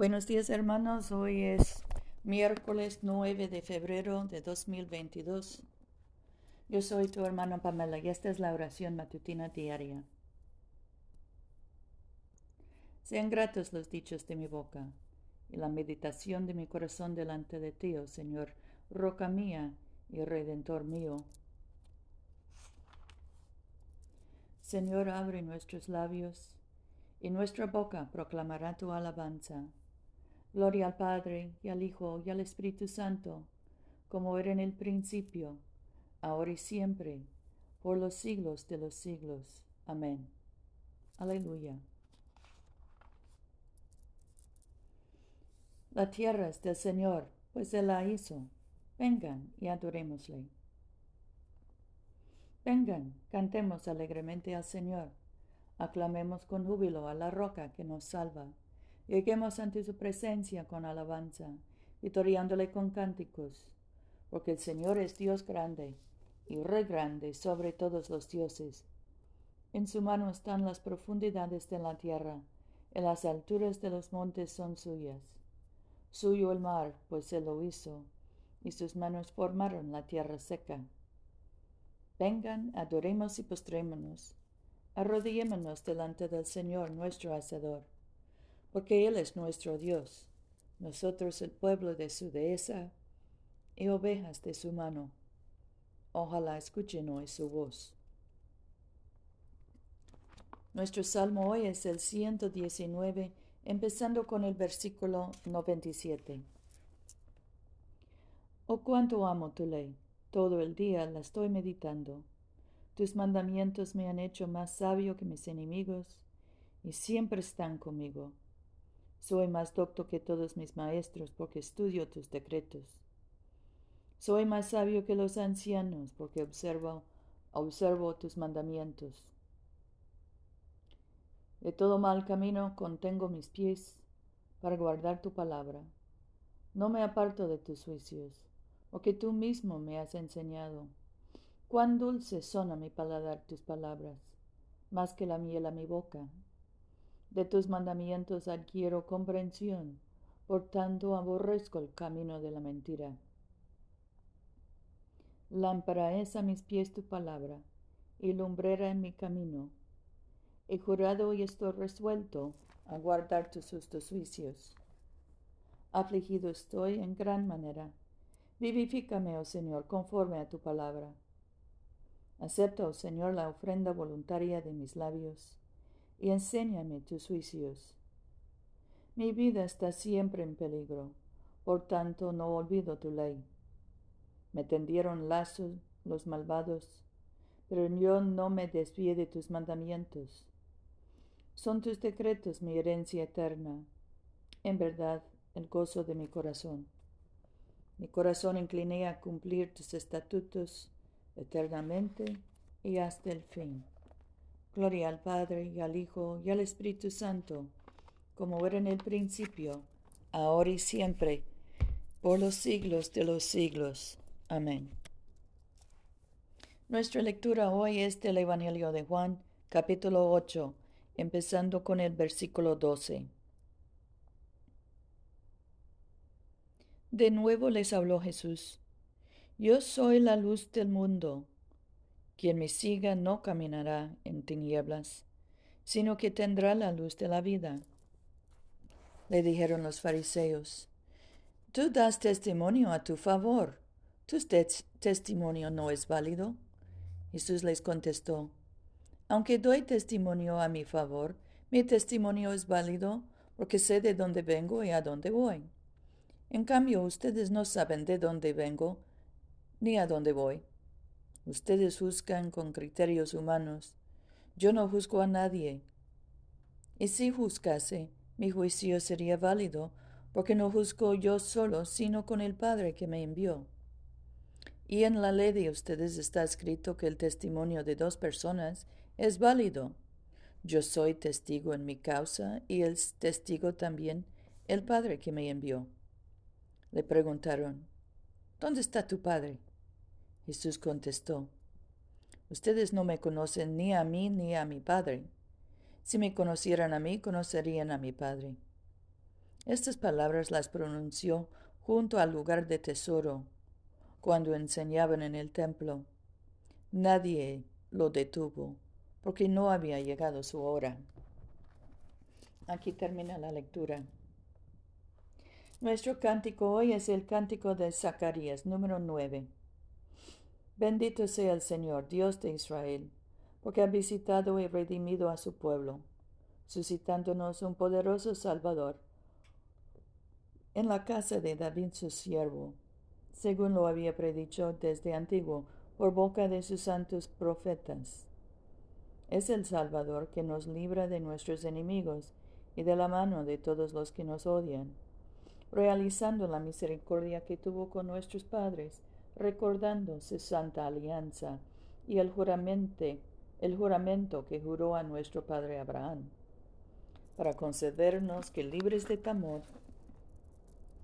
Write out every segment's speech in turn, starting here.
Buenos días hermanos, hoy es miércoles 9 de febrero de 2022. Yo soy tu hermana Pamela y esta es la oración matutina diaria. Sean gratos los dichos de mi boca y la meditación de mi corazón delante de ti, oh Señor, roca mía y redentor mío. Señor, abre nuestros labios y nuestra boca proclamará tu alabanza. Gloria al Padre, y al Hijo, y al Espíritu Santo, como era en el principio, ahora y siempre, por los siglos de los siglos. Amén. Aleluya. La tierra es del Señor, pues Él la hizo. Vengan y adorémosle. Vengan, cantemos alegremente al Señor. Aclamemos con júbilo a la roca que nos salva. Lleguemos ante su presencia con alabanza, vitoriándole con cánticos, porque el Señor es Dios grande y re grande sobre todos los dioses. En su mano están las profundidades de la tierra, y las alturas de los montes son suyas. Suyo el mar, pues él lo hizo, y sus manos formaron la tierra seca. Vengan, adoremos y postrémonos, arrodillémonos delante del Señor nuestro Hacedor porque Él es nuestro Dios, nosotros el pueblo de su dehesa y ovejas de su mano. Ojalá escuchen hoy su voz. Nuestro salmo hoy es el 119, empezando con el versículo 97. Oh cuánto amo tu ley, todo el día la estoy meditando. Tus mandamientos me han hecho más sabio que mis enemigos, y siempre están conmigo. Soy más docto que todos mis maestros porque estudio tus decretos. Soy más sabio que los ancianos porque observo, observo tus mandamientos. De todo mal camino contengo mis pies para guardar tu palabra. No me aparto de tus juicios, que tú mismo me has enseñado. Cuán dulces son a mi paladar tus palabras, más que la miel a mi boca. De tus mandamientos adquiero comprensión, por tanto aborrezco el camino de la mentira. Lámpara es a mis pies tu palabra, y lumbrera en mi camino. He jurado y estoy resuelto a guardar tus justos juicios. Afligido estoy en gran manera. Vivifícame, oh Señor, conforme a tu palabra. Acepta, oh Señor, la ofrenda voluntaria de mis labios y enséñame tus juicios. Mi vida está siempre en peligro, por tanto no olvido tu ley. Me tendieron lazos los malvados, pero yo no me desvíe de tus mandamientos. Son tus decretos mi herencia eterna, en verdad el gozo de mi corazón. Mi corazón incliné a cumplir tus estatutos eternamente y hasta el fin. Gloria al Padre y al Hijo y al Espíritu Santo, como era en el principio, ahora y siempre, por los siglos de los siglos. Amén. Nuestra lectura hoy es del Evangelio de Juan, capítulo 8, empezando con el versículo 12. De nuevo les habló Jesús. Yo soy la luz del mundo. Quien me siga no caminará en tinieblas, sino que tendrá la luz de la vida. Le dijeron los fariseos, Tú das testimonio a tu favor, tu testimonio no es válido. Jesús les contestó, Aunque doy testimonio a mi favor, mi testimonio es válido porque sé de dónde vengo y a dónde voy. En cambio, ustedes no saben de dónde vengo ni a dónde voy. Ustedes juzgan con criterios humanos. Yo no juzgo a nadie. Y si juzgase, mi juicio sería válido, porque no juzgo yo solo, sino con el Padre que me envió. Y en la ley de ustedes está escrito que el testimonio de dos personas es válido. Yo soy testigo en mi causa y el testigo también el Padre que me envió. Le preguntaron, ¿Dónde está tu Padre? Jesús contestó, Ustedes no me conocen ni a mí ni a mi Padre. Si me conocieran a mí, conocerían a mi Padre. Estas palabras las pronunció junto al lugar de tesoro, cuando enseñaban en el templo. Nadie lo detuvo, porque no había llegado su hora. Aquí termina la lectura. Nuestro cántico hoy es el cántico de Zacarías, número 9. Bendito sea el Señor, Dios de Israel, porque ha visitado y redimido a su pueblo, suscitándonos un poderoso Salvador en la casa de David su siervo, según lo había predicho desde antiguo por boca de sus santos profetas. Es el Salvador que nos libra de nuestros enemigos y de la mano de todos los que nos odian, realizando la misericordia que tuvo con nuestros padres, recordando su santa alianza y el juramento, el juramento que juró a nuestro padre Abraham, para concedernos que libres de temor,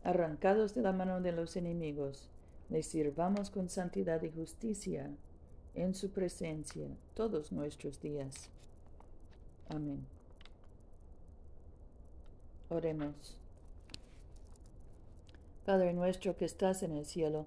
arrancados de la mano de los enemigos, le sirvamos con santidad y justicia en su presencia todos nuestros días. Amén. Oremos. Padre nuestro que estás en el cielo,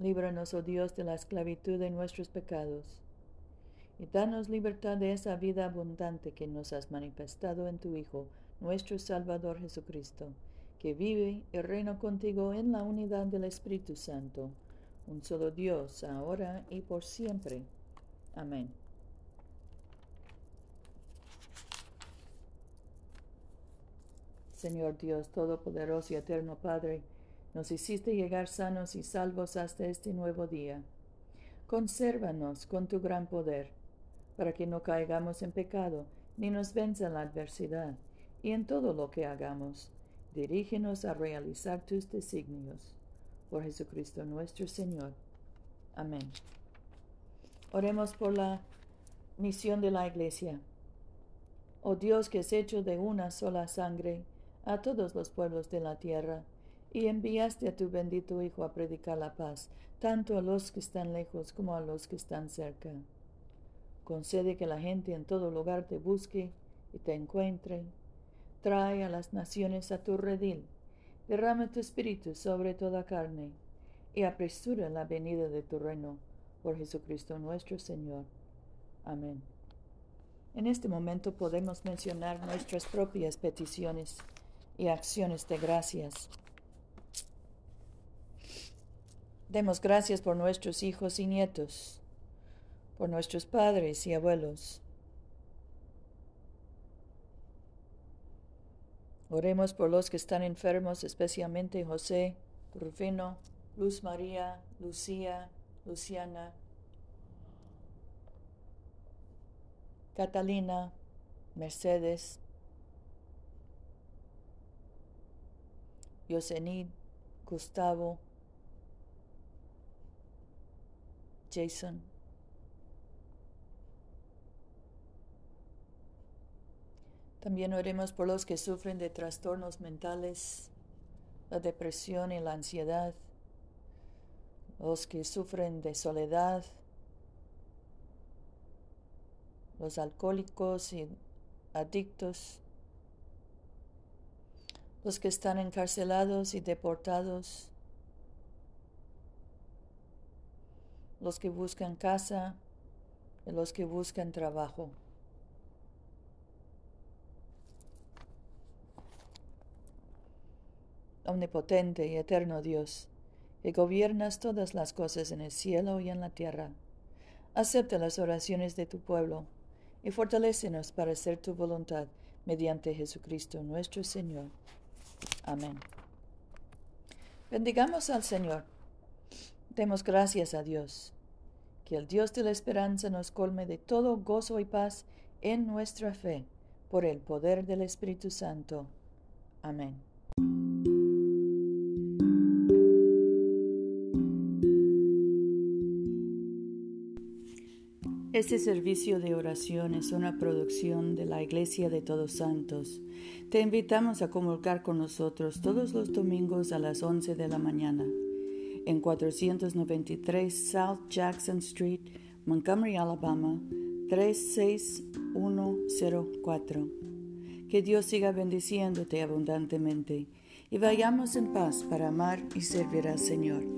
Líbranos, oh Dios, de la esclavitud de nuestros pecados, y danos libertad de esa vida abundante que nos has manifestado en tu Hijo, nuestro Salvador Jesucristo, que vive y reina contigo en la unidad del Espíritu Santo, un solo Dios, ahora y por siempre. Amén. Señor Dios Todopoderoso y Eterno Padre, nos hiciste llegar sanos y salvos hasta este nuevo día. Consérvanos con tu gran poder, para que no caigamos en pecado, ni nos venza la adversidad y en todo lo que hagamos, dirígenos a realizar tus designios. Por Jesucristo nuestro Señor. Amén. Oremos por la misión de la Iglesia. Oh Dios que es hecho de una sola sangre a todos los pueblos de la tierra, y enviaste a tu bendito Hijo a predicar la paz, tanto a los que están lejos como a los que están cerca. Concede que la gente en todo lugar te busque y te encuentre Trae a las naciones a tu redil, derrama tu espíritu sobre toda carne, y apresura la venida de tu reino, por Jesucristo nuestro Señor. Amén. En este momento podemos mencionar nuestras propias peticiones y acciones de gracias. Demos gracias por nuestros hijos y nietos, por nuestros padres y abuelos, Oremos por los que están enfermos, especialmente José, Rufino, Luz María, Lucía, Luciana, Catalina, Mercedes, Yosenid, Gustavo, Jason. También oremos por los que sufren de trastornos mentales, la depresión y la ansiedad, los que sufren de soledad, los alcohólicos y adictos, los que están encarcelados y deportados, los que buscan casa y los que buscan trabajo. omnipotente y eterno Dios, que gobiernas todas las cosas en el cielo y en la tierra. Acepta las oraciones de tu pueblo y fortalécenos para hacer tu voluntad mediante Jesucristo nuestro Señor. Amén. Bendigamos al Señor. Demos gracias a Dios. Que el Dios de la esperanza nos colme de todo gozo y paz en nuestra fe, por el poder del Espíritu Santo. Amén. Este servicio de oración es una producción de la Iglesia de Todos Santos. Te invitamos a comulgar con nosotros todos los domingos a las 11 de la mañana en 493 South Jackson Street, Montgomery, Alabama 36104. Que Dios siga bendiciéndote abundantemente y vayamos en paz para amar y servir al Señor.